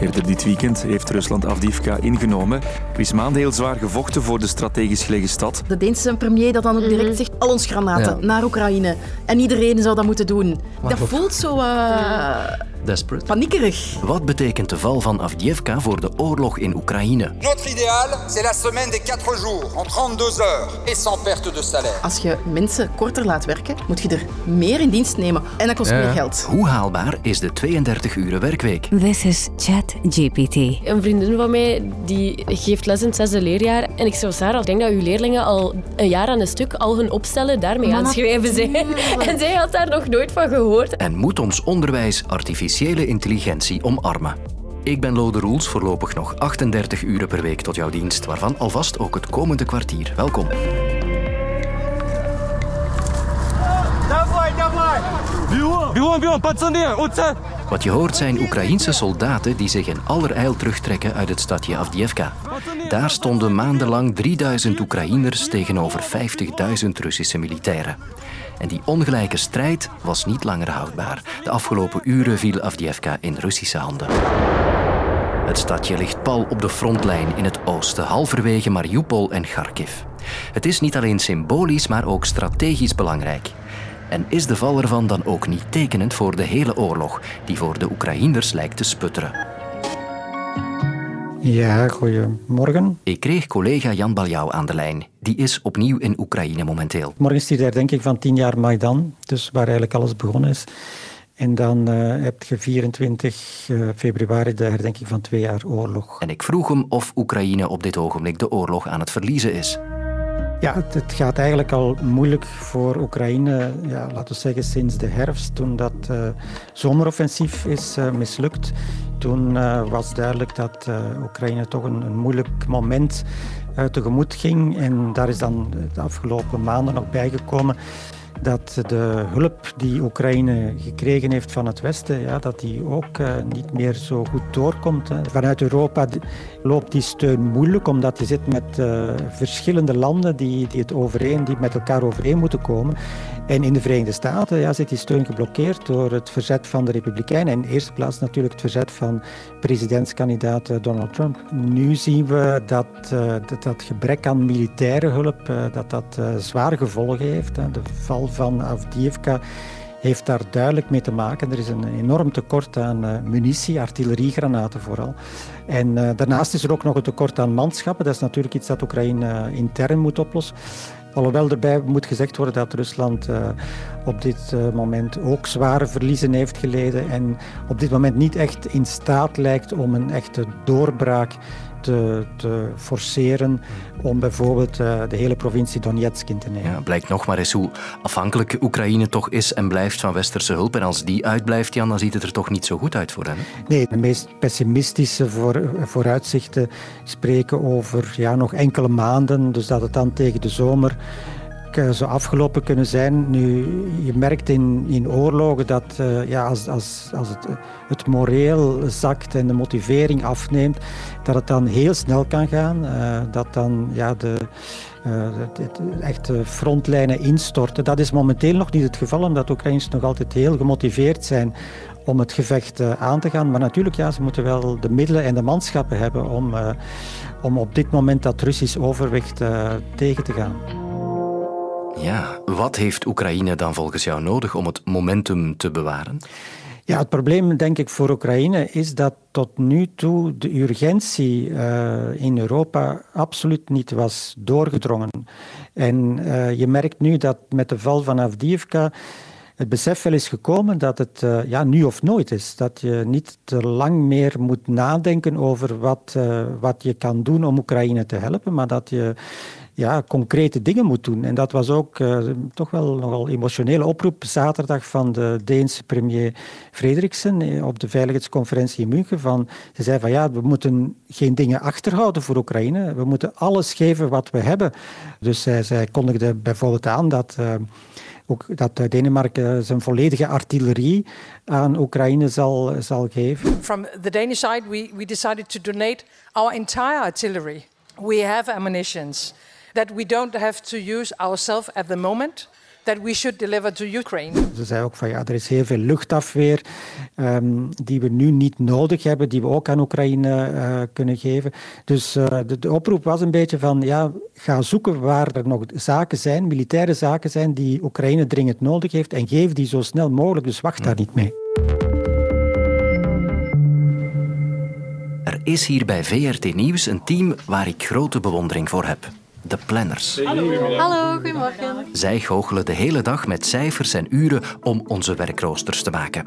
Eerder dit weekend heeft Rusland Avdivka ingenomen. Er is maanden heel zwaar gevochten voor de strategisch gelegen stad. De Deense premier dat dan ook direct zegt, al ons granaten naar Oekraïne. En iedereen zou dat moeten doen. Dat voelt zo... Uh, Desperate. Paniekerig. Wat betekent de val van Avdiivka voor de oorlog in Oekraïne? Notre idéal, c'est la semaine des 4 jours, en 32 heures, et sans perte de salaire. Als je mensen korter laat werken, moet je er meer in dienst nemen. En dat kost meer geld. Hoe haalbaar is de 32 uren werkweek? This is ChatGPT. Een vriendin van mij die geeft les in het zesde leerjaar. En ik zou Sarah, ik denk dat uw leerlingen al een jaar aan een stuk al hun opstellen daarmee aan het schrijven zijn. En zij had daar nog nooit van gehoord. En moet ons onderwijs artificiële intelligentie omarmen? Ik ben Lode Roels, voorlopig nog 38 uren per week tot jouw dienst, waarvan alvast ook het komende kwartier. Welkom. Wat je hoort zijn Oekraïense soldaten die zich in allerijl terugtrekken uit het stadje Avdiivka. Daar stonden maandenlang 3000 Oekraïners tegenover 50.000 Russische militairen. En die ongelijke strijd was niet langer houdbaar. De afgelopen uren viel Avdiivka in Russische handen. Het stadje ligt pal op de frontlijn in het oosten, halverwege Mariupol en Kharkiv. Het is niet alleen symbolisch, maar ook strategisch belangrijk. En is de val ervan dan ook niet tekenend voor de hele oorlog, die voor de Oekraïners lijkt te sputteren? Ja, goedemorgen. Ik kreeg collega Jan Baljouw aan de lijn. Die is opnieuw in Oekraïne momenteel. Morgen is die de herdenking van 10 jaar Maidan, dus waar eigenlijk alles begonnen is. En dan uh, heb je 24 uh, februari de herdenking van twee jaar oorlog. En ik vroeg hem of Oekraïne op dit ogenblik de oorlog aan het verliezen is. Ja, het, gaat eigenlijk al moeilijk voor Oekraïne, ja, laten we zeggen sinds de herfst, toen dat uh, zomeroffensief is uh, mislukt. Toen uh, was duidelijk dat Oekraïne toch een, een moeilijk moment tegemoet ging. En daar is dan de afgelopen maanden nog bijgekomen dat de hulp die Oekraïne gekregen heeft van het Westen, ja, dat die ook uh, niet meer zo goed doorkomt. Hè. Vanuit Europa loopt die steun moeilijk, omdat je zit met uh, verschillende landen die, die, het overeen, die met elkaar overeen moeten komen. En in de Verenigde Staten ja, zit die steun geblokkeerd door het verzet van de Republikeinen. En in eerste plaats natuurlijk het verzet van presidentskandidaat uh, Donald Trump. Nu zien we dat dat, dat, gebrek aan militaire hulp dat dat zware gevolgen heeft. De val van Avdiivka heeft daar duidelijk mee te maken. Er is een enorm tekort aan munitie, artilleriegranaten vooral. En daarnaast is er ook nog een tekort aan manschappen. Dat is natuurlijk iets dat Oekraïne intern moet oplossen. Alhoewel erbij moet gezegd worden dat Rusland op dit moment ook zware verliezen heeft geleden en op dit moment niet echt in staat lijkt om een echte doorbraak te, te forceren om bijvoorbeeld uh, de hele provincie Donetsk in te nemen. Ja, blijkt nog maar eens hoe afhankelijk Oekraïne toch is en blijft van westerse hulp. En als die uitblijft, Jan, dan ziet het er toch niet zo goed uit voor hen. Nee, de meest pessimistische voor, vooruitzichten spreken over ja, nog enkele maanden. Dus dat het dan tegen de zomer zo afgelopen kunnen zijn. Nu, je merkt in, in oorlogen dat uh, ja, als, als, als het, het moreel zakt en de motivering afneemt, dat het dan heel snel kan gaan. Uh, dat dan ja, de, uh, de, echte frontlijnen instorten. Dat is momenteel nog niet het geval, omdat Oekraïners nog altijd heel gemotiveerd zijn om het gevecht aan te gaan. Maar natuurlijk, ja, ze moeten wel de middelen en de manschappen hebben om, om op dit moment dat Russisch overwicht tegen te gaan. Ja, wat heeft Oekraïne dan volgens jou nodig om het momentum te bewaren? Ja, het probleem denk ik voor Oekraïne is dat tot nu toe de urgentie uh, in Europa absoluut niet was doorgedrongen. En uh, je merkt nu dat met de val van Avdiivka het besef wel is gekomen dat het uh, ja, nu of nooit is. Dat je niet te lang meer moet nadenken over wat, wat je kan doen om Oekraïne te helpen, maar dat je ja, concrete dingen moet doen. En dat was ook uh, toch wel nogal emotionele oproep zaterdag van de Deense premier Frederiksen eh, op de veiligheidsconferentie in München. Van, ze zei van ja, we moeten geen dingen achterhouden voor Oekraïne. We moeten alles geven wat we hebben. Dus zij, zij kondigde bijvoorbeeld aan dat... Uh, ook dat Denemarken zijn volledige artillerie aan Oekraïne zal, zal geven. From the Danish side, we, we decided to donate our entire artillery. We have ammunitions that we don't have to use ourselves at the moment that we should deliver to Ukraine. Ze zei ook van ja, er is heel veel luchtafweer um, die we nu niet nodig hebben, die we ook aan Oekraïne uh, kunnen geven. Dus uh, de, de, oproep was een beetje van ja, ga zoeken waar er nog zaken zijn, militaire zaken zijn die Oekraïne dringend nodig heeft en geef die zo snel mogelijk. Dus wacht daar niet mee. Er is hier bij VRT Nieuws een team waar ik grote bewondering voor heb. De planners. Hallo. Hallo, goedemorgen. Zij goochelen de hele dag met cijfers en uren om onze werkroosters te maken.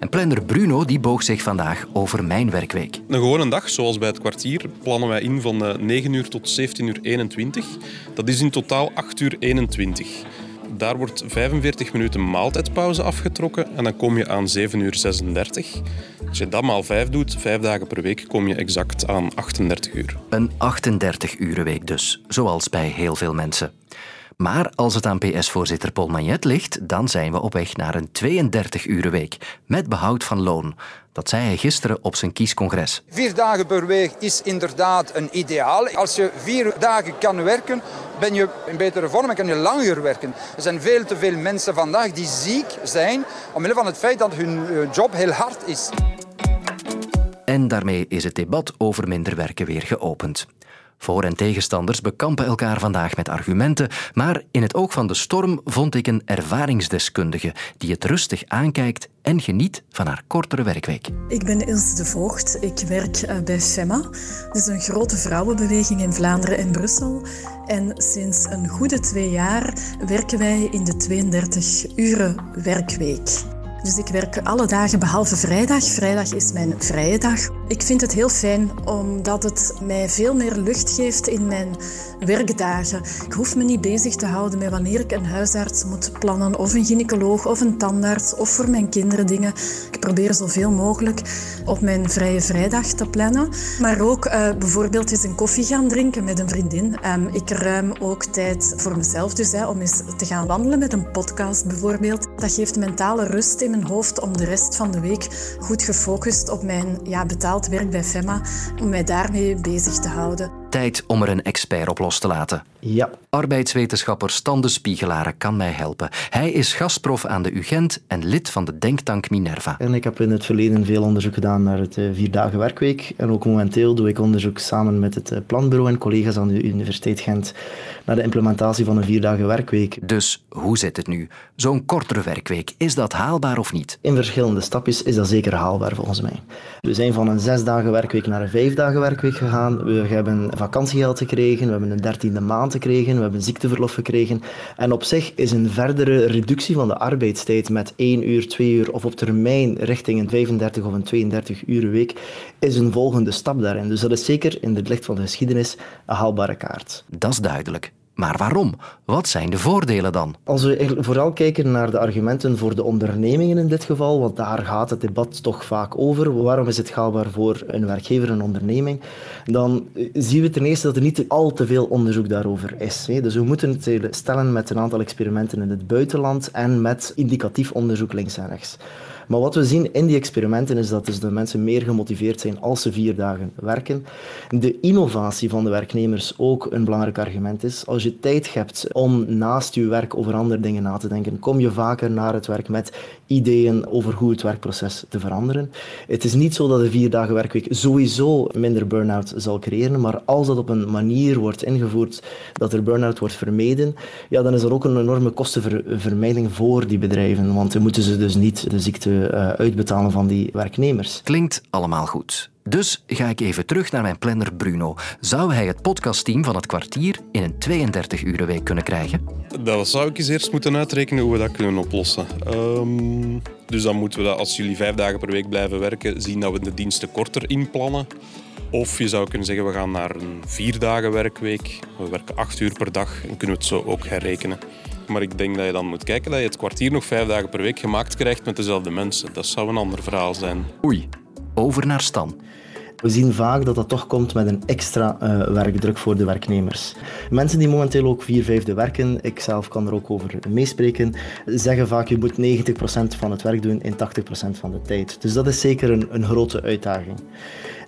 En planner Bruno die boog zich vandaag over mijn werkweek. Een gewone dag, zoals bij het kwartier, plannen wij in van 9 uur tot 17 uur 21. Dat is in totaal 8 uur 21. Daar wordt 45 minuten maaltijdpauze afgetrokken en dan kom je aan 7 uur 36. Als je dat maal 5 doet, 5 dagen per week, kom je exact aan 38 uur. Een 38 week dus, zoals bij heel veel mensen. Maar als het aan PS-voorzitter Paul Magnet ligt, dan zijn we op weg naar een 32 week, met behoud van loon. Dat zei hij gisteren op zijn kiescongres. Vier dagen per week is inderdaad een ideaal. Als je vier dagen kan werken, ben je in betere vorm en kan je langer werken. Er zijn veel te veel mensen vandaag die ziek zijn omwille van het feit dat hun job heel hard is. En daarmee is het debat over minder werken weer geopend. Voor- en tegenstanders bekampen elkaar vandaag met argumenten, maar in het oog van de storm vond ik een ervaringsdeskundige die het rustig aankijkt en geniet van haar kortere werkweek. Ik ben Ilse de Voogd. Ik werk eh, bij FEMA. Dat is een grote vrouwenbeweging in Vlaanderen en Brussel. En sinds een goede twee jaar werken wij in de 32 uren werkweek. Dus ik werk alle dagen behalve vrijdag. Vrijdag is mijn vrije dag. Ik vind het heel fijn omdat het mij veel meer lucht geeft in mijn werkdagen. Ik hoef me niet bezig te houden met wanneer ik een huisarts moet plannen of een gynaecoloog of een tandarts of voor mijn kinderen dingen. Ik probeer zoveel mogelijk op mijn vrije vrijdag te plannen. Maar ook uh, bijvoorbeeld eens een koffie gaan drinken met een vriendin. Um, ik ruim ook tijd voor mezelf dus hè, om eens te gaan wandelen met een podcast bijvoorbeeld. Dat geeft mentale rust in mijn hoofd om de rest van de week goed gefocust op mijn ja, betaald werk bij FEMA, om mij daarmee bezig te houden. Tijd om er een expert op los te laten. Ja. Arbeidswetenschapper Stan de Spiegelaren kan mij helpen. Hij is gastprof aan de UGent en lid van de denktank Minerva. En ik heb in het verleden veel onderzoek gedaan naar het uh, vierdagen werkweek. En ook momenteel doe ik onderzoek samen met het uh, planbureau en collega's aan de Universiteit Gent naar de implementatie van een vierdagen werkweek. Dus hoe zit het nu? Zo'n kortere werkweek, is dat haalbaar of niet? In verschillende stapjes is dat zeker haalbaar volgens mij. We zijn van een zes dagen werkweek naar een vijf dagen werkweek gegaan. We hebben vakantiegeld gekregen, we hebben een dertiende maand gekregen, we hebben ziekteverlof gekregen. En op zich is een verdere reductie van de arbeidstijd met 1 uur, 2 uur of op termijn richting een 35 of een 32 uur week is een volgende stap daarin. Dus dat is zeker in het licht van de geschiedenis een haalbare kaart. Dat is duidelijk. Maar waarom? Wat zijn de voordelen dan? Als we vooral kijken naar de argumenten voor de ondernemingen in dit geval, want daar gaat het debat toch vaak over. Waarom is het haalbaar voor een werkgever, een onderneming? Dan zien we ten eerste dat er niet al te veel onderzoek daarover is. Dus we moeten het stellen met een aantal experimenten in het buitenland en met indicatief onderzoek links en rechts. Maar wat we zien in die experimenten is dat dus de mensen meer gemotiveerd zijn als ze vier dagen werken. De innovatie van de werknemers ook een belangrijk argument is. Als je tijd hebt om naast je werk over andere dingen na te denken, kom je vaker naar het werk met ideeën over hoe het werkproces te veranderen. Het is niet zo dat de vier dagen werkweek sowieso minder burn-out zal creëren, maar als dat op een manier wordt ingevoerd dat er burn-out wordt vermeden, ja, dan is er ook een enorme kostenvermijding voor die bedrijven, want dan moeten ze dus niet de ziekte uh, uitbetalen van die werknemers. Klinkt allemaal goed. Dus ga ik even terug naar mijn planner Bruno. Zou hij het podcastteam van het kwartier in een 32 uur week kunnen krijgen? Dat zou ik eens eerst moeten uitrekenen hoe we dat kunnen oplossen. Um, dus dan moeten we dat, als jullie vijf dagen per week blijven werken, zien dat we de diensten korter inplannen. Of je zou kunnen zeggen, we gaan naar een vier dagen werkweek. We werken acht uur per dag en kunnen we het zo ook herrekenen. Maar ik denk dat je dan moet kijken dat je het kwartier nog vijf dagen per week gemaakt krijgt met dezelfde mensen. Dat zou een ander verhaal zijn. Oei, over naar Stan. We zien vaak dat dat toch komt met een extra uh, werkdruk voor de werknemers. Mensen die momenteel ook vier vijfde werken, ik zelf kan er ook over meespreken, zeggen vaak je moet 90% van het werk doen in 80% van de tijd. Dus dat is zeker een, een grote uitdaging.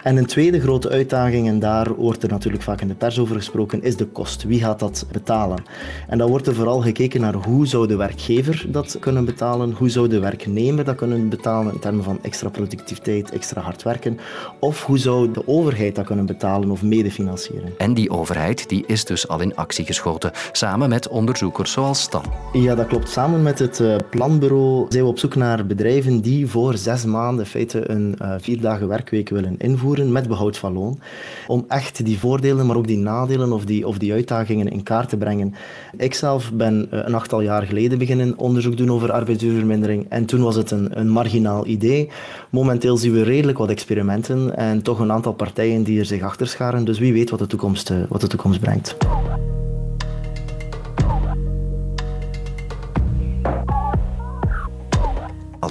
En een tweede grote uitdaging, en daar wordt er natuurlijk vaak in de pers over gesproken, is de kost. Wie gaat dat betalen? En dan wordt er vooral gekeken naar hoe zou de werkgever dat kunnen betalen, hoe zou de werknemer dat kunnen betalen in termen van extra productiviteit, extra hard werken, of hoe zou de overheid dat kunnen betalen of medefinancieren. En die overheid die is dus al in actie geschoten, samen met onderzoekers zoals Stan. Ja, dat klopt. Samen met het eh, planbureau zijn we op zoek naar bedrijven die voor zes maanden in feite een uh, vier dagen werkweek willen invoeren met behoud van loon. Om echt die voordelen, maar ook die nadelen of die, of die uitdagingen in kaart te brengen. Ik zelf ben eh, een achttal jaar geleden beginnen onderzoek doen over arbeidsuurvermindering en toen was het een, een marginaal idee. Momenteel zien we redelijk wat experimenten en toch een aantal partijen die er zich achter scharen. Dus wie weet wat de toekomst, wat de toekomst brengt.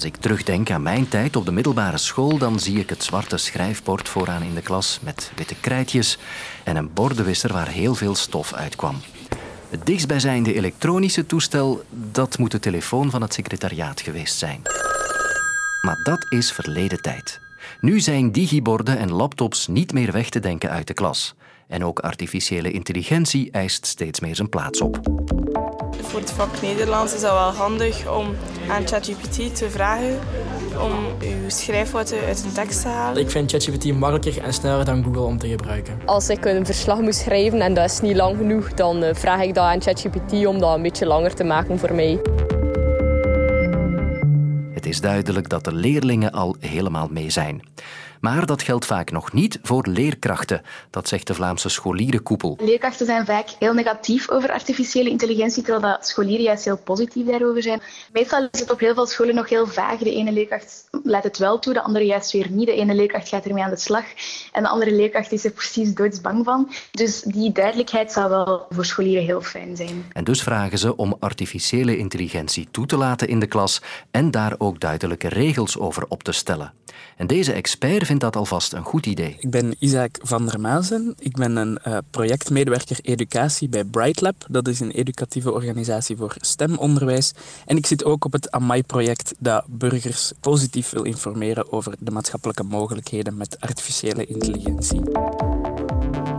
Als ik terugdenk aan mijn tijd op de middelbare school, dan zie ik het zwarte schrijfbord vooraan in de klas met witte krijtjes en een bordenwisser waar heel veel stof uitkwam. Het dichtstbijzijnde elektronische toestel, dat moet de telefoon van het secretariaat geweest zijn. Maar dat is verleden tijd. Nu zijn digiborden en laptops niet meer weg te denken uit de klas. En ook artificiële intelligentie eist steeds meer zijn plaats op. Voor het vak Nederlands is dat wel handig om aan ChatGPT te vragen om uw schrijffouten uit een tekst te halen. Ik vind ChatGPT makkelijker en sneller dan Google om te gebruiken. Als ik een verslag moet schrijven en dat is niet lang genoeg, dan eh, vraag ik dat aan ChatGPT om dat een beetje langer te maken voor mij. Het is duidelijk dat de leerlingen al helemaal mee zijn. Maar dat geldt vaak nog niet voor leerkrachten, dat zegt de Vlaamse scholierenkoepel. Leerkrachten zijn vaak heel negatief over artificiële intelligentie, terwijl dat scholieren juist heel positief daarover zijn. Meestal is het op heel veel scholen nog heel vaag. De ene leerkracht laat het wel toe, de andere juist weer niet. De ene leerkracht gaat ermee aan de slag en de andere leerkracht is er precies doodsbang van. Dus die duidelijkheid zou wel voor scholieren heel fijn zijn. En dus vragen ze om artificiële intelligentie toe te laten in de klas en daar ook duidelijke regels over op te stellen. En deze expert vindt dat alvast een goed idee. Ik ben Isaac van der Mazen. Ik ben een uh, projectmedewerker educatie bij BrightLab. Dat is een educatieve organisatie voor stemonderwijs. En ik zit ook op het AMAI-project dat burgers positief wil informeren over de maatschappelijke mogelijkheden met artificiële intelligentie.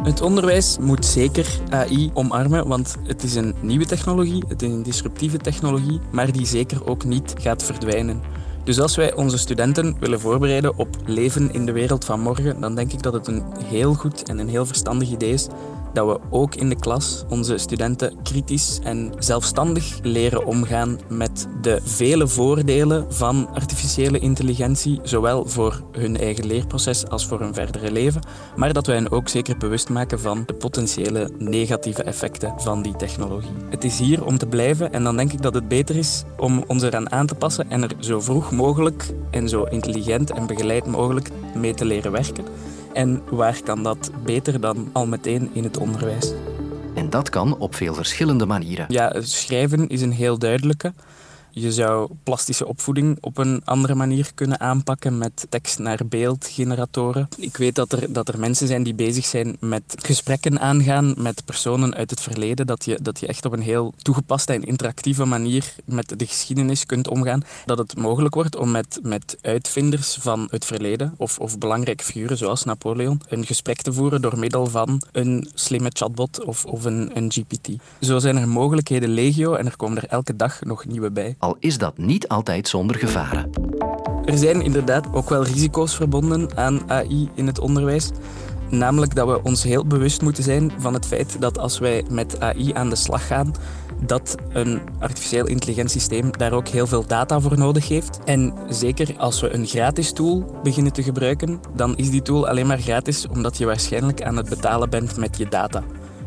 Het onderwijs moet zeker AI omarmen, want het is een nieuwe technologie, het is een disruptieve technologie, maar die zeker ook niet gaat verdwijnen. Dus als wij onze studenten willen voorbereiden op leven in de wereld van morgen, dan denk ik dat het een heel goed en een heel verstandig idee is dat we ook in de klas onze studenten kritisch en zelfstandig leren omgaan met de vele voordelen van artificiële intelligentie, zowel voor hun eigen leerproces als voor hun verdere leven, maar dat wij hen ook zeker bewust maken van de potentiële negatieve effecten van die technologie. Het is hier om te blijven en dan denk ik dat het beter is om ons eraan aan te passen en er zo vroeg mogelijk en zo intelligent en begeleid mogelijk mee te leren werken. En waar kan dat beter dan al meteen in het onderwijs? En dat kan op veel verschillende manieren. Ja, schrijven is een heel duidelijke. Je zou plastische opvoeding op een andere manier kunnen aanpakken met tekst naar beeld generatoren. Ik weet dat er, dat er mensen zijn die bezig zijn met gesprekken aangaan met personen uit het verleden. Dat je, dat je echt op een heel toegepaste en interactieve manier met de geschiedenis kunt omgaan. Dat het mogelijk wordt om met, met uitvinders van het verleden of, of belangrijke figuren zoals Napoleon een gesprek te voeren door middel van een slimme chatbot of, of een, een GPT. Zo zijn er mogelijkheden legio en er komen er elke dag nog nieuwe bij al is dat niet altijd zonder gevaren. Er zijn inderdaad ook wel risico's verbonden aan AI in het onderwijs. Namelijk dat we ons heel bewust moeten zijn van het feit dat als wij met AI aan de slag gaan, dat een artificieel intelligentiesysteem daar ook heel veel data voor nodig heeft. En zeker als we een gratis tool beginnen te gebruiken, dan is die tool alleen maar gratis omdat je waarschijnlijk aan het betalen bent met je data.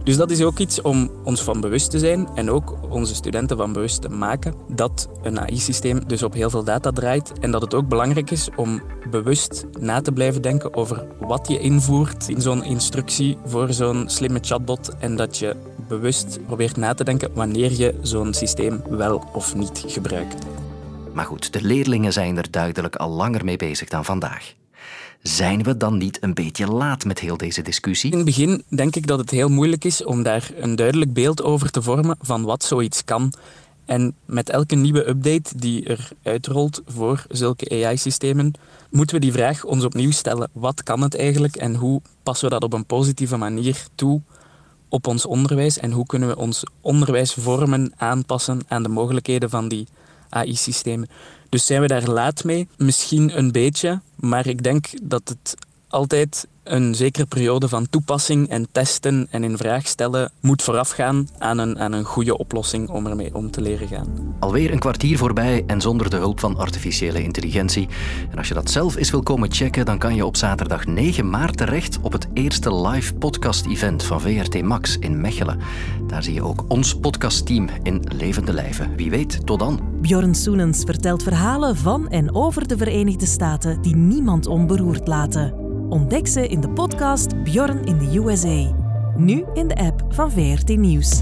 Dus dat is ook iets om ons van bewust te zijn en ook onze studenten van bewust te maken dat een AI-systeem dus op heel veel data draait en dat het ook belangrijk is om bewust na te blijven denken over wat je invoert in zo'n instructie voor zo'n slimme chatbot en dat je bewust probeert na te denken wanneer je zo'n systeem wel of niet gebruikt. Maar goed, de leerlingen zijn er duidelijk al langer mee bezig dan vandaag. Zijn we dan niet een beetje laat met heel deze discussie? In het begin denk ik dat het heel moeilijk is om daar een duidelijk beeld over te vormen van wat zoiets kan En met elke nieuwe update die er uitrolt voor zulke AI-systemen, moeten we die vraag ons opnieuw stellen. Wat kan het eigenlijk en hoe passen we dat op een positieve manier toe op ons onderwijs? En hoe kunnen we ons onderwijs vormen, aanpassen aan de mogelijkheden van die AI-systemen? Dus zijn we daar laat mee? Misschien een beetje, maar ik denk dat het altijd een zekere periode van toepassing en testen en in vraag stellen moet voorafgaan aan een, aan een goede oplossing om ermee om te leren gaan. Alweer een kwartier voorbij en zonder de hulp van artificiële intelligentie. En als je dat zelf eens wil komen checken, dan kan je op zaterdag 9 maart terecht op het eerste live podcast-event van VRT Max in Mechelen. Daar zie je ook ons podcastteam in levende lijven. Wie weet, tot dan. Bjorn Soenens vertelt verhalen van en over de Verenigde Staten die niemand onberoerd laten. Ontdek ze in de podcast Bjorn in de USA. Nu in de app van VRT Nieuws.